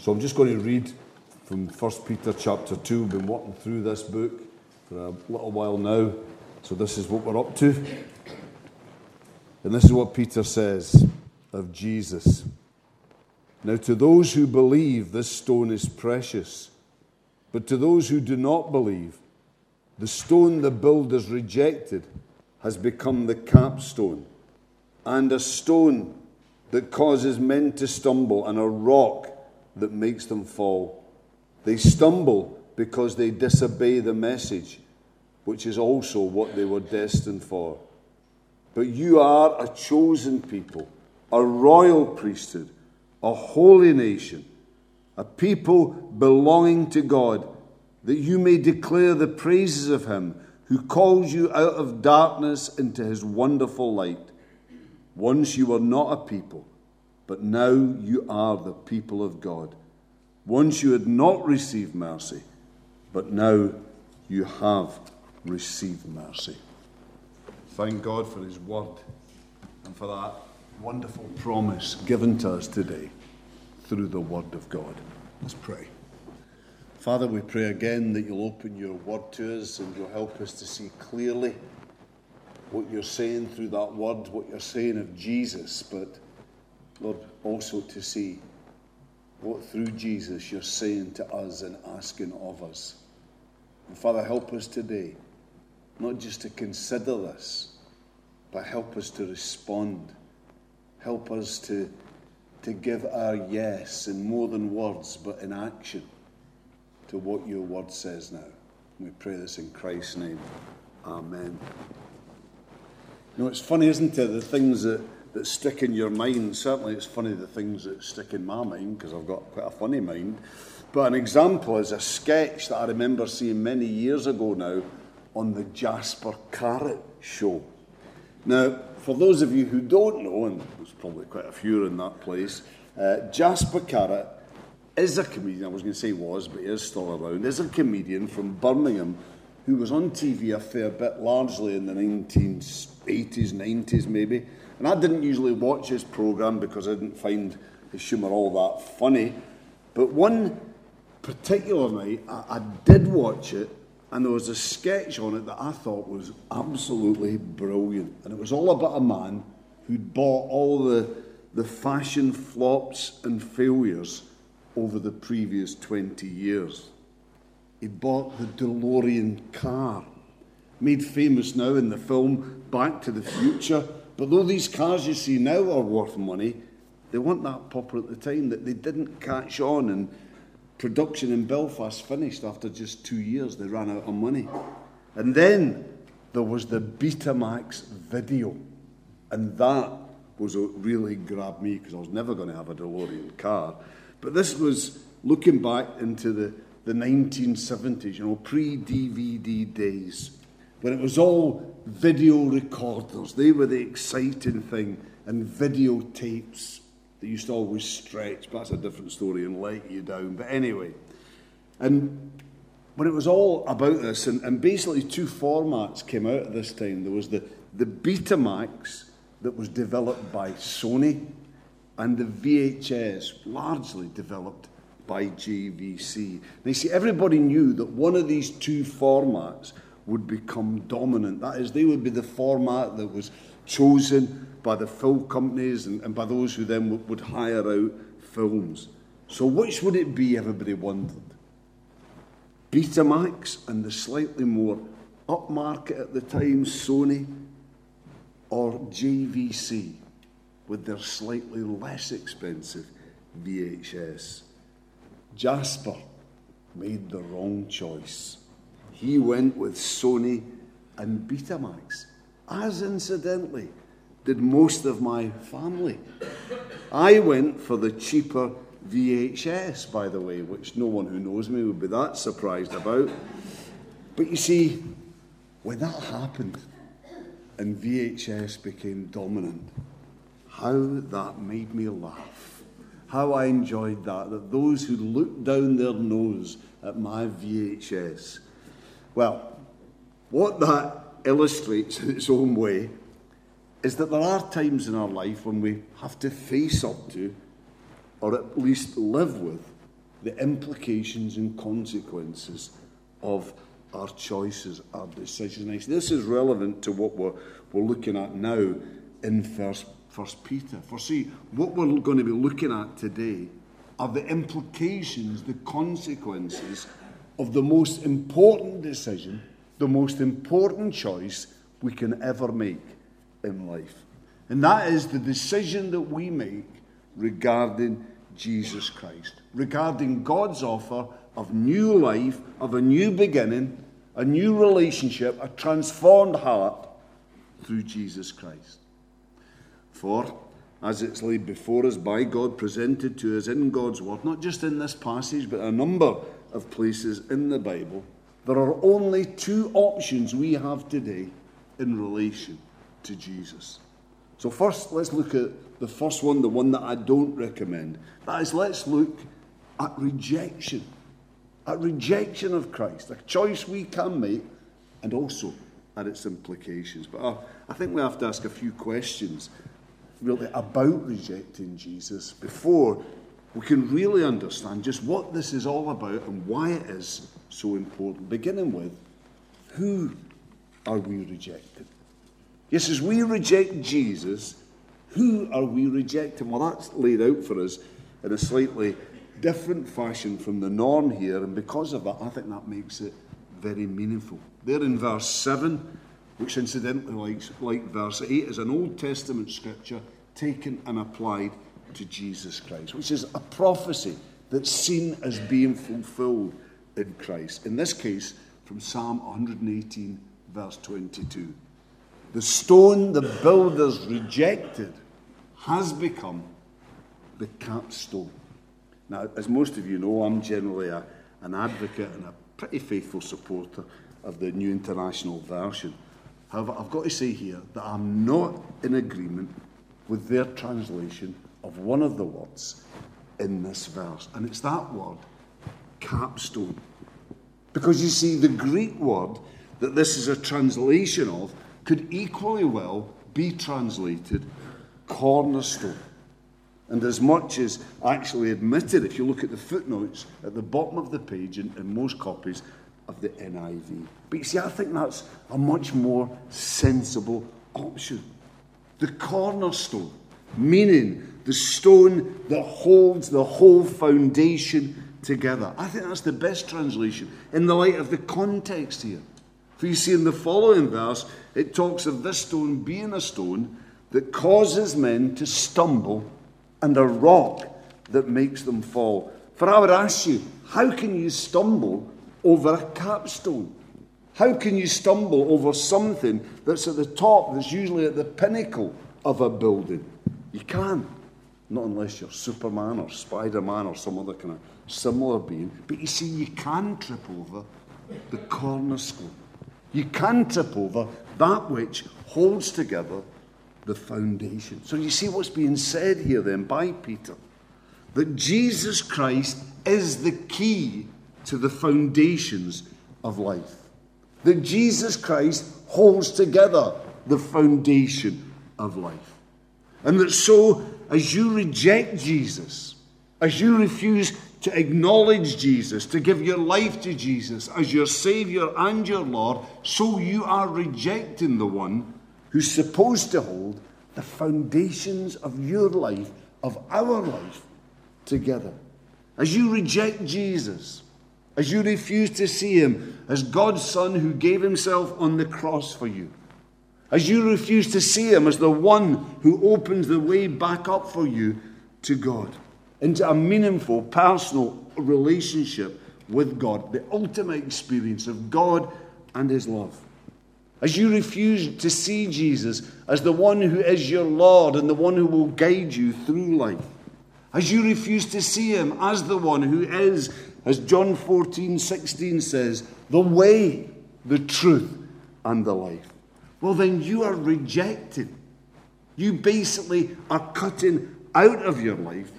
So I'm just going to read from 1 Peter chapter 2. We've been walking through this book for a little while now. So this is what we're up to. And this is what Peter says of Jesus. Now, to those who believe, this stone is precious. But to those who do not believe, the stone the builders rejected has become the capstone, and a stone that causes men to stumble, and a rock that makes them fall. They stumble because they disobey the message, which is also what they were destined for. But you are a chosen people, a royal priesthood, a holy nation, a people belonging to God, that you may declare the praises of Him who calls you out of darkness into His wonderful light. Once you were not a people, but now you are the people of God. Once you had not received mercy, but now you have received mercy. Thank God for His word and for that wonderful promise given to us today through the word of God. Let's pray. Father, we pray again that you'll open your word to us and you'll help us to see clearly what you're saying through that word, what you're saying of Jesus, but Lord, also to see what through Jesus you're saying to us and asking of us. And Father, help us today, not just to consider this, but help us to respond. Help us to, to give our yes in more than words, but in action to what your word says now. We pray this in Christ's name. Amen. You know, it's funny, isn't it? The things that, that stick in your mind. Certainly, it's funny the things that stick in my mind because I've got quite a funny mind. But an example is a sketch that I remember seeing many years ago now on the Jasper Carrott show. Now, for those of you who don't know, and there's probably quite a few in that place, uh, Jasper Carrott is a comedian, I was going to say was, but he is still around, is a comedian from Birmingham who was on TV a fair bit, largely in the 1980s, 90s maybe. And I didn't usually watch his programme because I didn't find his humour all that funny. But one particular night, I, I did watch it, and there was a sketch on it that I thought was absolutely brilliant. And it was all about a man who'd bought all the, the fashion flops and failures over the previous 20 years. He bought the DeLorean car, made famous now in the film Back to the Future. But though these cars you see now are worth money, they weren't that popular at the time, that they didn't catch on. And production in Belfast finished after just two years. They ran out of money. And then there was the Betamax video. And that was what really grabbed me because I was never going to have a DeLorean car. But this was looking back into the, the 1970s, you know, pre DVD days, when it was all video recorders. They were the exciting thing, and videotapes that used to always stretch. But that's a different story and let you down. But anyway, and when it was all about this, and, and basically two formats came out at this time. There was the, the Betamax that was developed by Sony and the VHS, largely developed by JVC. Now, you see, everybody knew that one of these two formats would become dominant. That is, they would be the format that was chosen by the film companies and, and by those who then would, would hire out films. So, which would it be, everybody wondered? Betamax and the slightly more upmarket at the time, Sony, or JVC? with their slightly less expensive VHS. Jasper made the wrong choice. He went with Sony and Betamax, as incidentally did most of my family. I went for the cheaper VHS, by the way, which no one who knows me would be that surprised about. But you see, when that happened and VHS became dominant, how that made me laugh. How I enjoyed that, that those who looked down their nose at my VHS. Well, what that illustrates in its own way is that there are times in our life when we have to face up to, or at least live with, the implications and consequences of our choices, our decisions. This is relevant to what we're, we're looking at now in First, First Peter. For see, what we're going to be looking at today are the implications, the consequences of the most important decision, the most important choice we can ever make in life. And that is the decision that we make regarding Jesus Christ, regarding God's offer of new life, of a new beginning, a new relationship, a transformed heart through Jesus Christ. For, as it's laid before us by God, presented to us in God's Word, not just in this passage, but a number of places in the Bible, there are only two options we have today in relation to Jesus. So, first, let's look at the first one, the one that I don't recommend. That is, let's look at rejection. At rejection of Christ, a choice we can make, and also at its implications. But I, I think we have to ask a few questions really about rejecting Jesus before we can really understand just what this is all about and why it is so important. Beginning with, who are we rejecting? Yes, as we reject Jesus, who are we rejecting? Well, that's laid out for us in a slightly different fashion from the norm here, and because of that, I think that makes it very meaningful. There in verse 7, which incidentally, like, like verse 8, is an Old Testament scripture taken and applied to Jesus Christ, which is a prophecy that's seen as being fulfilled in Christ. In this case, from Psalm 118, verse 22. The stone the builders rejected has become the capstone. Now, as most of you know, I'm generally a, an advocate and a pretty faithful supporter of the New International Version. However, I've got to say here that I'm not in agreement with their translation of one of the words in this verse, and it's that word, capstone. Because you see, the Greek word that this is a translation of could equally well be translated cornerstone. And as much as actually admitted, if you look at the footnotes at the bottom of the page in, in most copies of the NIV. But you see, I think that's a much more sensible option. The cornerstone, meaning the stone that holds the whole foundation together. I think that's the best translation in the light of the context here. For you see, in the following verse, it talks of this stone being a stone that causes men to stumble and a rock that makes them fall. For I would ask you, how can you stumble over a capstone? How can you stumble over something that's at the top, that's usually at the pinnacle of a building? You can't. Not unless you're Superman or Spider Man or some other kind of similar being. But you see, you can trip over the cornerstone. You can trip over that which holds together the foundation. So you see what's being said here then by Peter that Jesus Christ is the key to the foundations of life. That Jesus Christ holds together the foundation of life. And that so, as you reject Jesus, as you refuse to acknowledge Jesus, to give your life to Jesus as your Savior and your Lord, so you are rejecting the one who's supposed to hold the foundations of your life, of our life, together. As you reject Jesus, as you refuse to see him as God's Son who gave himself on the cross for you, as you refuse to see him as the one who opens the way back up for you to God into a meaningful personal relationship with God, the ultimate experience of God and His love. As you refuse to see Jesus as the one who is your Lord and the one who will guide you through life, as you refuse to see Him as the one who is, as John 14 16 says, the way, the truth, and the life, well, then you are rejected. You basically are cutting out of your life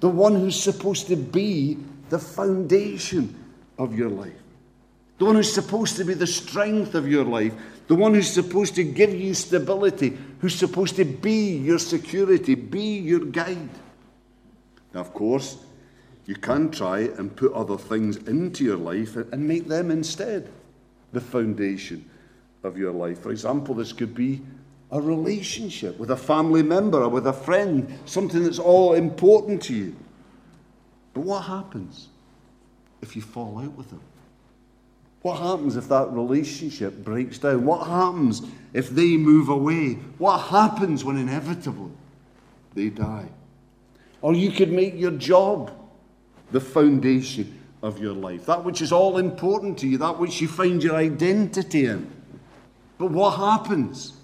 the one who's supposed to be the foundation of your life, the one who's supposed to be the strength of your life, the one who's supposed to give you stability, who's supposed to be your security, be your guide. Now, of course, You can try and put other things into your life and make them instead the foundation of your life. For example, this could be a relationship with a family member or with a friend, something that's all important to you. But what happens if you fall out with them? What happens if that relationship breaks down? What happens if they move away? What happens when inevitably they die? Or you could make your job the foundation of your life, that which is all important to you, that which you find your identity in. But what happens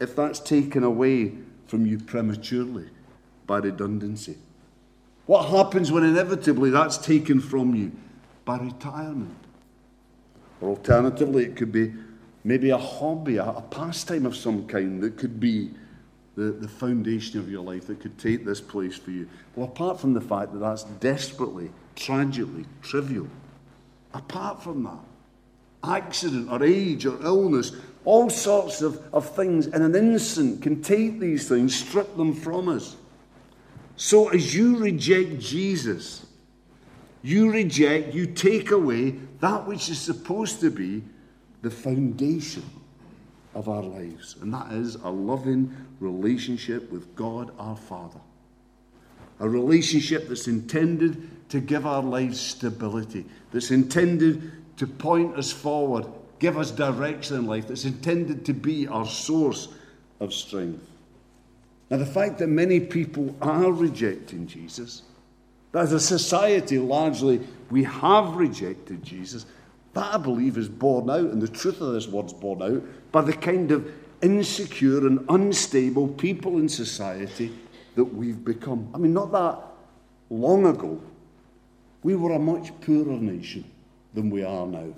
if that's taken away from you prematurely by redundancy? What happens when inevitably that's taken from you by retirement? Or alternatively, it could be maybe a hobby, a, a pastime of some kind that could be the, the foundation of your life that could take this place for you. Well, apart from the fact that that's desperately, tragically trivial, apart from that, accident or age or illness, all sorts of, of things in an instant can take these things, strip them from us. So as you reject Jesus, you reject, you take away that which is supposed to be the foundation of our lives, and that is a loving relationship with God our Father. A relationship that's intended to give our lives stability, that's intended to point us forward, give us direction in life, that's intended to be our source of strength. Now, the fact that many people are rejecting Jesus, that as a society largely we have rejected Jesus, that I believe is borne out, and the truth of this word's borne out by the kind of insecure and unstable people in society that we've become. I mean, not that long ago, we were a much poorer nation than we are now.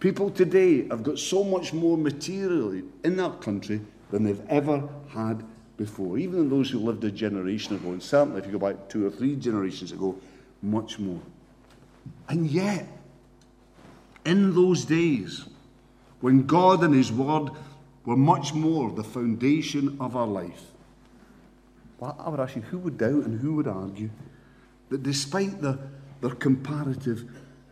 People today have got so much more materially in that country than they've ever had before. Even those who lived a generation ago, and certainly if you go back two or three generations ago, much more. And yet, in those days, when God and His Word were much more the foundation of our life, well, I would ask you, who would doubt and who would argue that despite the, their comparative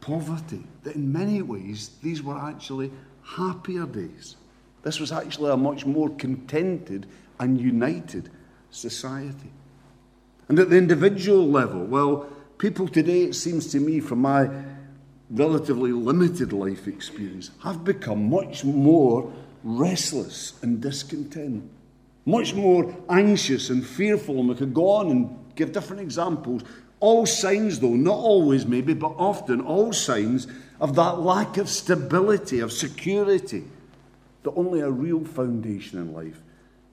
poverty, that in many ways these were actually happier days? This was actually a much more contented and united society. And at the individual level, well, people today, it seems to me, from my relatively limited life experience, have become much more restless and discontent, much more anxious and fearful. And we could go on and give different examples. All signs, though, not always maybe, but often, all signs of that lack of stability, of security that only a real foundation in life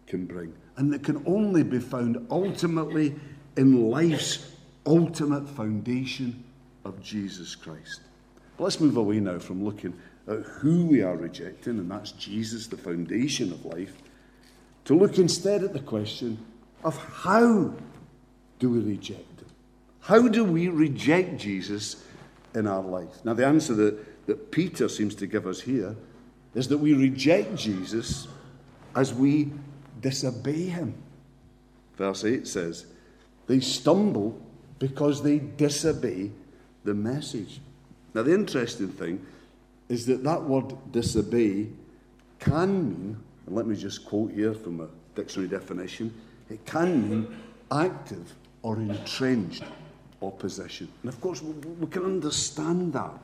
can bring. And that can only be found ultimately in life's ultimate foundation of Jesus Christ. But let's move away now from looking at who we are rejecting, and that's Jesus, the foundation of life, to look instead at the question of how do we reject? How do we reject Jesus in our life? Now, the answer that, that Peter seems to give us here is that we reject Jesus as we disobey him. Verse 8 says, They stumble because they disobey the message. Now, the interesting thing is that that word disobey can mean, and let me just quote here from a dictionary definition, it can mean active or entrenched opposition. And of course, we can understand that.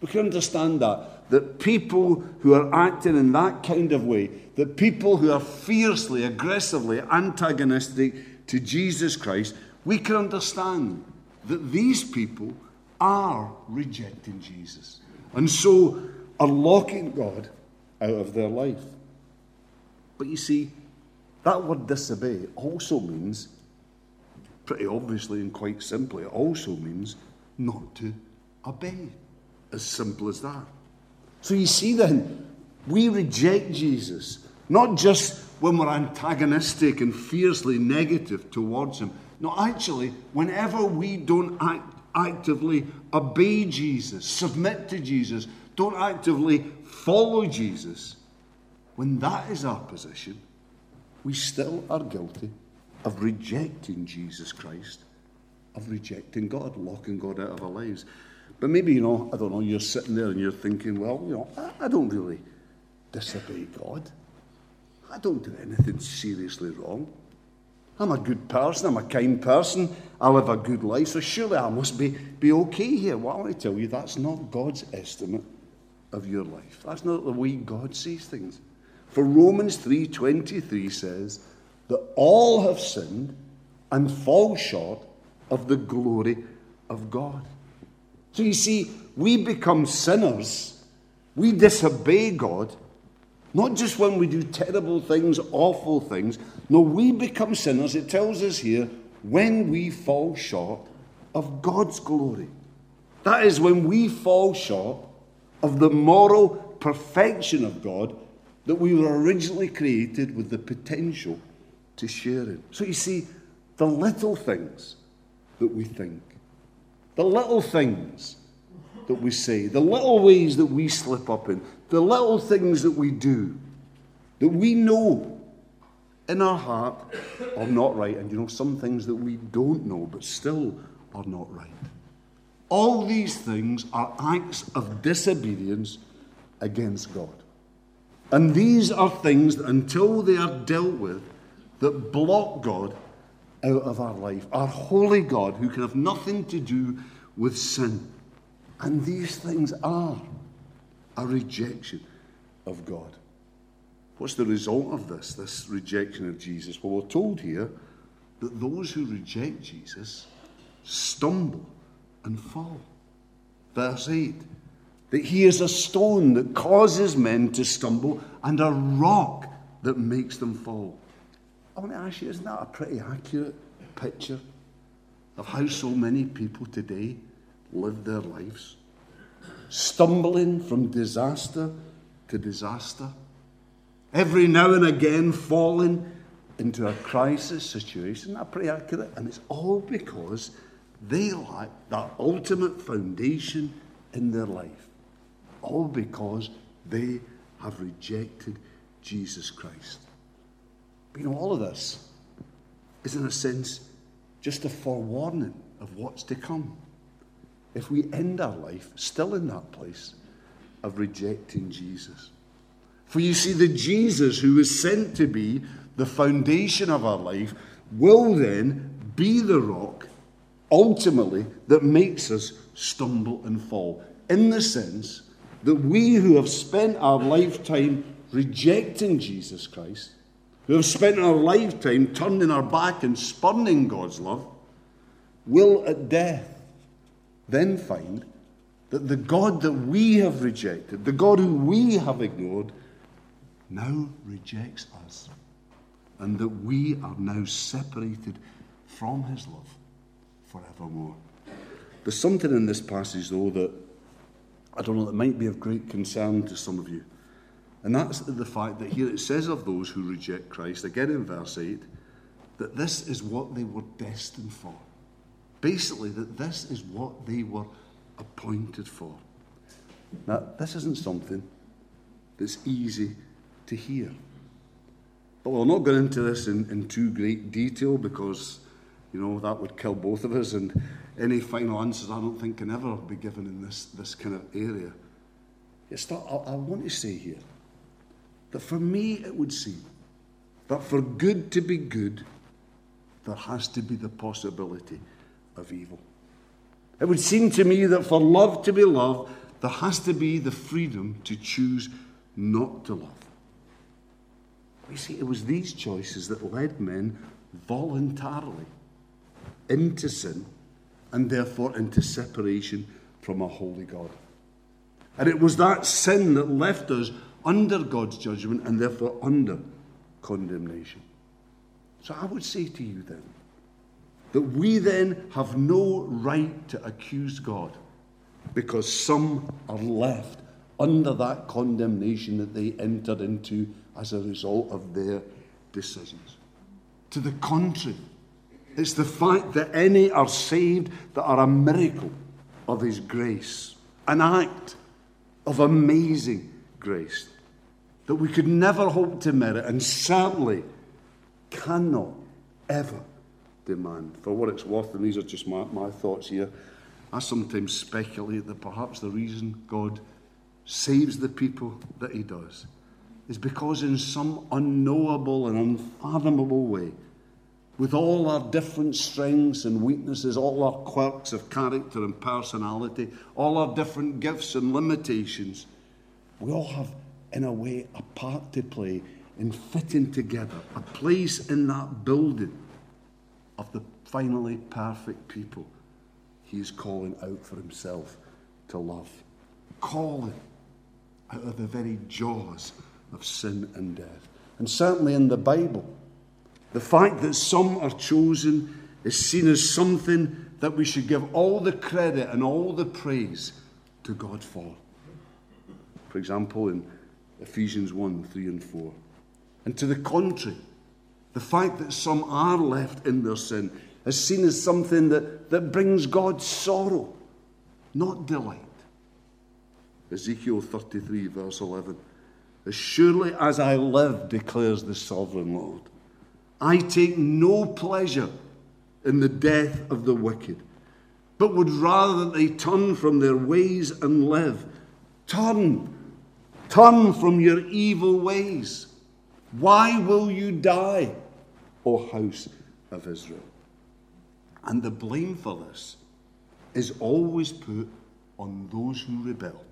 We can understand that. That people who are acting in that kind of way, that people who are fiercely, aggressively antagonistic to Jesus Christ, we can understand that these people are rejecting Jesus and so are locking God out of their life. But you see, that word disobey also means, pretty obviously and quite simply, it also means not to obey. As simple as that. So you see then, we reject Jesus, not just when we're antagonistic and fiercely negative towards him. No, actually, whenever we don't act actively obey Jesus, submit to Jesus, don't actively follow Jesus, when that is our position, we still are guilty of rejecting Jesus Christ of rejecting God, locking God out of our lives. But maybe, you know, I don't know, you're sitting there and you're thinking, well, you know, I, I don't really disobey God. I don't do anything seriously wrong. I'm a good person, I'm a kind person, I live a good life, so surely I must be, be okay here. Well, I want to tell you, that's not God's estimate of your life. That's not the way God sees things. For Romans 3:23 says that all have sinned and fall short of the glory of God. So you see, we become sinners. We disobey God not just when we do terrible things, awful things. No, we become sinners. It tells us here when we fall short of God's glory. That is when we fall short of the moral perfection of God that we were originally created with the potential to share in. So you see, the little things that we think, the little things that we say, the little ways that we slip up in, the little things that we do that we know in our heart are not right. And you know, some things that we don't know but still are not right. All these things are acts of disobedience against God. And these are things that, until they are dealt with, that block God out of our life. Our holy God, who can have nothing to do with sin. And these things are a rejection of God. What's the result of this, this rejection of Jesus? Well, we're told here that those who reject Jesus stumble and fall. Verse 8 that he is a stone that causes men to stumble and a rock that makes them fall. I want to ask you, isn't that a pretty accurate picture of how so many people today live their lives? Stumbling from disaster to disaster. Every now and again falling into a crisis situation. That's pretty accurate. And it's all because they lack that ultimate foundation in their life. All because they have rejected Jesus Christ. But you know, all of this is, in a sense, just a forewarning of what's to come. If we end our life still in that place of rejecting Jesus. For you see, the Jesus who is sent to be the foundation of our life will then be the rock, ultimately, that makes us stumble and fall. In the sense that we who have spent our lifetime rejecting Jesus Christ, who have spent our lifetime turning our back and spurning God's love, will at death then find that the God that we have rejected, the God who we have ignored, now rejects us, and that we are now separated from his love forevermore. There's something in this passage, though, that I don't know, that might be of great concern to some of you. And that's the fact that here it says of those who reject Christ, again in verse 8, that this is what they were destined for. Basically, that this is what they were appointed for. Now, this isn't something that's easy to hear. But we'll not go into this in, in too great detail because, you know, that would kill both of us, and any final answers I don't think can ever be given in this, this kind of area. I, I want to say here that for me it would seem that for good to be good, there has to be the possibility of evil. It would seem to me that for love to be love, there has to be the freedom to choose not to love. You see, it was these choices that led men voluntarily into sin and therefore into separation from a holy God. And it was that sin that left us under God's judgment and therefore under condemnation. So I would say to you then that we then have no right to accuse God because some are left under that condemnation that they entered into as a result of their decisions. To the contrary, it's the fact that any are saved that are a miracle of His grace, an act of amazing grace that we could never hope to merit and certainly cannot ever demand. For what it's worth, and these are just my, my thoughts here, I sometimes speculate that perhaps the reason God saves the people that He does is because, in some unknowable and unfathomable way, with all our different strengths and weaknesses, all our quirks of character and personality, all our different gifts and limitations, we all have, in a way, a part to play in fitting together a place in that building of the finally perfect people he is calling out for himself to love. Calling out of the very jaws of sin and death. And certainly in the Bible, the fact that some are chosen is seen as something that we should give all the credit and all the praise to God for. For example, in Ephesians 1 3 and 4. And to the contrary, the fact that some are left in their sin is seen as something that, that brings God sorrow, not delight. Ezekiel 33, verse 11. As surely as I live, declares the sovereign Lord, I take no pleasure in the death of the wicked, but would rather that they turn from their ways and live. Turn, turn from your evil ways. Why will you die, O house of Israel? And the blame for this is always put on those who rebel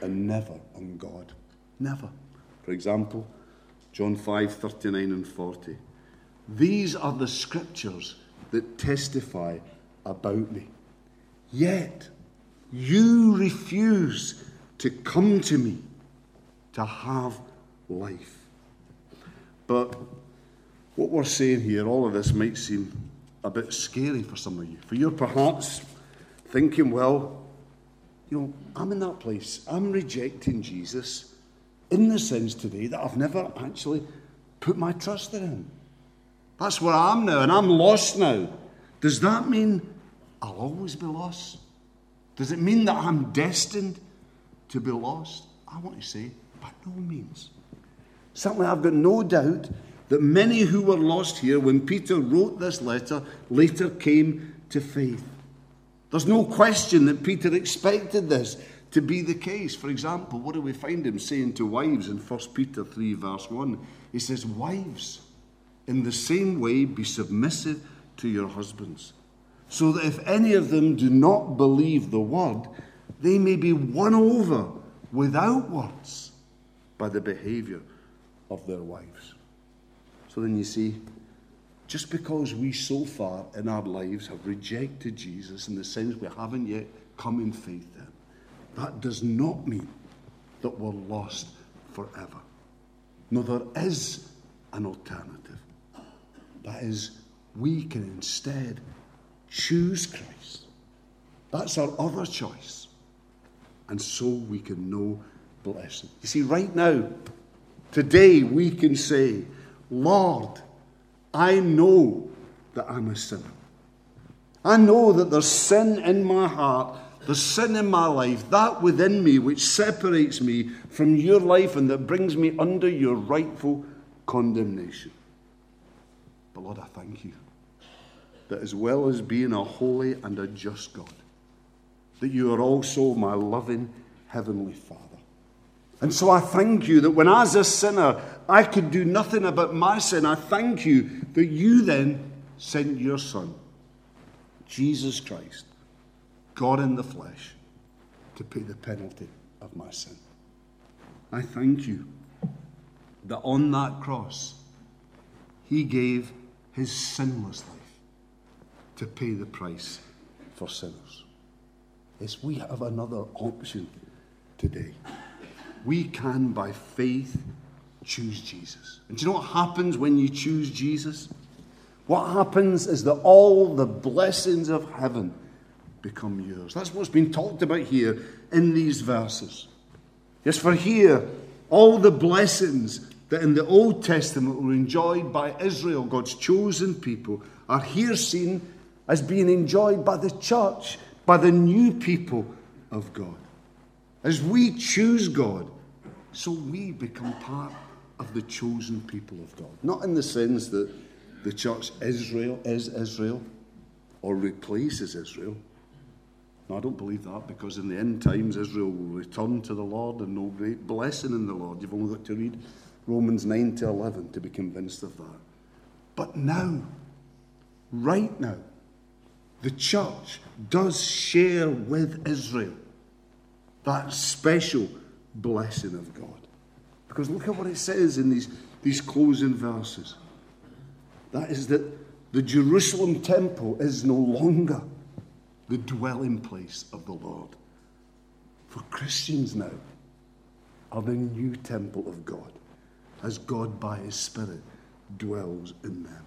and never on God. Never. For example, John 5 39 and 40. These are the scriptures that testify about me. Yet you refuse to come to me to have life. But what we're saying here, all of this might seem a bit scary for some of you. For you're perhaps thinking, well, you know, I'm in that place. I'm rejecting Jesus in the sense today that I've never actually put my trust in him. That's where I am now, and I'm lost now. Does that mean I'll always be lost? Does it mean that I'm destined to be lost? I want to say, by no means. Certainly, I've got no doubt that many who were lost here when Peter wrote this letter later came to faith. There's no question that Peter expected this to be the case. For example, what do we find him saying to wives in 1 Peter 3, verse 1? He says, Wives, in the same way be submissive to your husbands, so that if any of them do not believe the word, they may be won over without words by the behavior of their wives. So then you see, just because we so far in our lives have rejected Jesus in the sense we haven't yet come in faith in, that does not mean that we're lost forever. No, there is an alternative. That is, we can instead choose Christ. That's our other choice. And so we can know blessing. You see, right now, Today we can say, Lord, I know that I'm a sinner. I know that there's sin in my heart, there's sin in my life, that within me which separates me from your life and that brings me under your rightful condemnation. But Lord, I thank you that as well as being a holy and a just God, that you are also my loving Heavenly Father. And so I thank you that when as a sinner I could do nothing about my sin, I thank you that you then sent your Son, Jesus Christ, God in the flesh, to pay the penalty of my sin. I thank you that on that cross he gave his sinless life to pay the price for sinners. Yes, we have another option today we can, by faith, choose Jesus. And do you know what happens when you choose Jesus? What happens is that all the blessings of heaven become yours. That's what's been talked about here in these verses. Yes, for here, all the blessings that in the Old Testament were enjoyed by Israel, God's chosen people, are here seen as being enjoyed by the church, by the new people of God. As we choose God, so we become part of the chosen people of God. Not in the sense that, the church Israel is Israel or replaces Israel. No, I don't believe that because in the end times Israel will return to the Lord and no great blessing in the Lord. You've only got to read Romans 9 to 11 to be convinced of that. But now, right now, the church does share with Israel that special blessing of God. Because look at what it says in these, these closing verses. That is that the Jerusalem temple is no longer the dwelling place of the Lord. For Christians now are the new temple of God, as God by His Spirit dwells in them.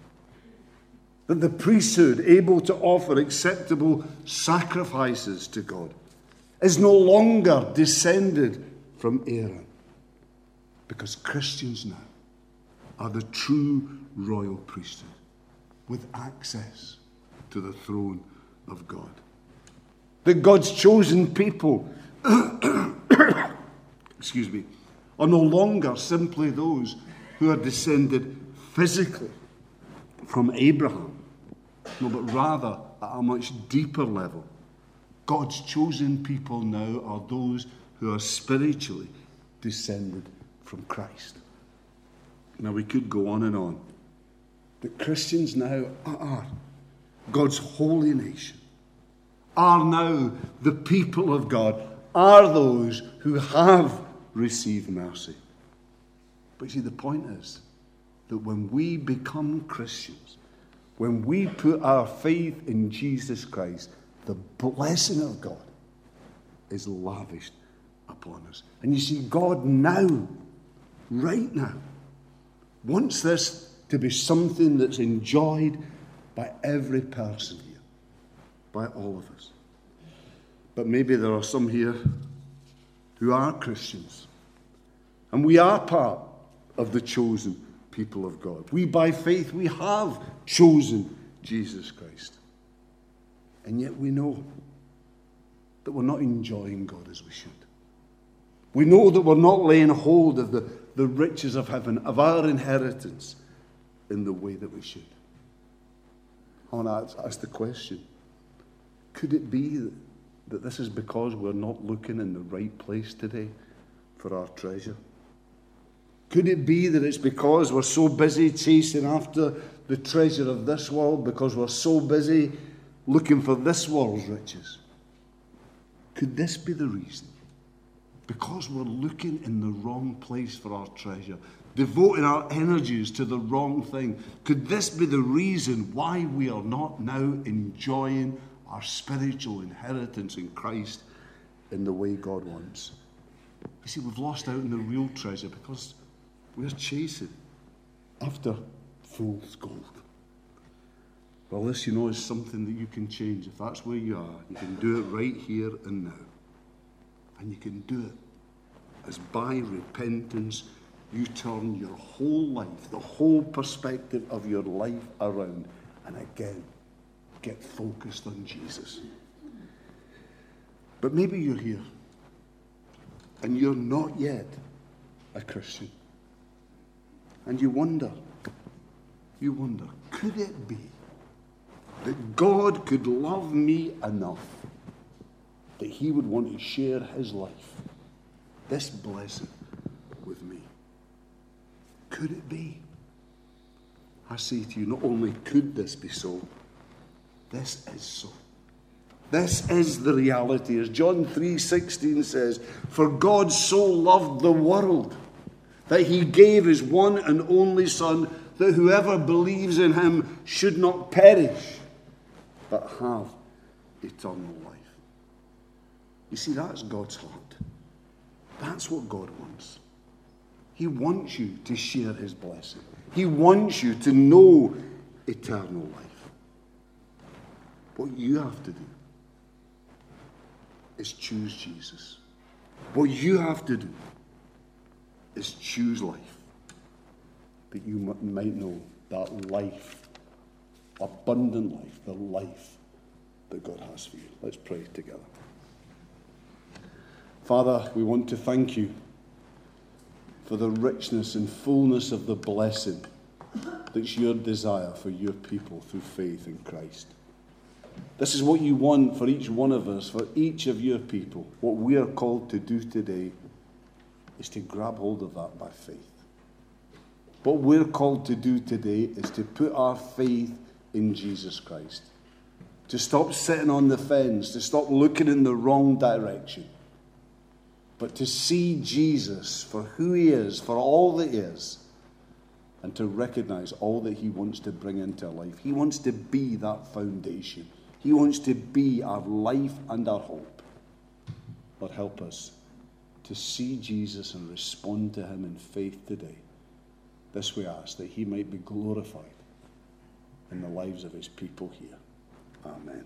That the priesthood, able to offer acceptable sacrifices to God, is no longer descended from Aaron. Because Christians now are the true royal priesthood with access to the throne of God that God's chosen people, excuse me, are no longer simply those who are descended physically from Abraham, no, but rather at a much deeper level. God's chosen people now are those who are spiritually descended from Christ. Now, we could go on and on. But Christians now are God's holy nation are now the people of God, are those who have received mercy. But see, the point is that when we become Christians, when we put our faith in Jesus Christ, the blessing of God is lavished upon us. And you see, God now, right now, wants this to be something that's enjoyed by every person here, by all of us. But maybe there are some here who are Christians. And we are part of the chosen people of God. We, by faith, we have chosen Jesus Christ. And yet we know that we're not enjoying God as we should. We know that we're not laying hold of the, the riches of heaven, of our inheritance, in the way that we should. I want to ask the question could it be that this is because we're not looking in the right place today for our treasure? Could it be that it's because we're so busy chasing after the treasure of this world, because we're so busy looking for this world's riches? Could this be the reason? Because we're looking in the wrong place for our treasure, devoting our energies to the wrong thing. Could this be the reason why we are not now enjoying our spiritual inheritance in Christ in the way God wants. You see, we've lost out on the real treasure because we're chasing after fool's gold. Well, this, you know, is something that you can change. If that's where you are, you can do it right here and now. And you can do it as by repentance you turn your whole life, the whole perspective of your life around. And again, get focused on Jesus. But maybe you're here and you're not yet a Christian. And you wonder, you wonder, could it be that God could love me enough that He would want to share His life, this blessing, with me? Could it be? I say to you, not only could this be so, this is so. This is the reality. As John 3:16 says, "For God so loved the world that he gave his one and only son that whoever believes in him should not perish but have eternal life." You see that's God's heart. That's what God wants. He wants you to share his blessing. He wants you to know eternal life. What you have to do is choose Jesus. What you have to do is choose life. That you might know that life, abundant life, the life that God has for you. Let's pray together. Father, we want to thank you for the richness and fullness of the blessing that's your desire for your people through faith in Christ. This is what you want for each one of us, for each of your people. What we are called to do today is to grab hold of that by faith. What we're called to do today is to put our faith in Jesus Christ. To stop sitting on the fence, to stop looking in the wrong direction, but to see Jesus for who he is, for all that he is, and to recognize all that he wants to bring into life. He wants to be that foundation, he wants to be our life and our hope. Lord, help us to see Jesus and respond to him in faith today. This we ask that he might be glorified in the lives of his people here. Amen.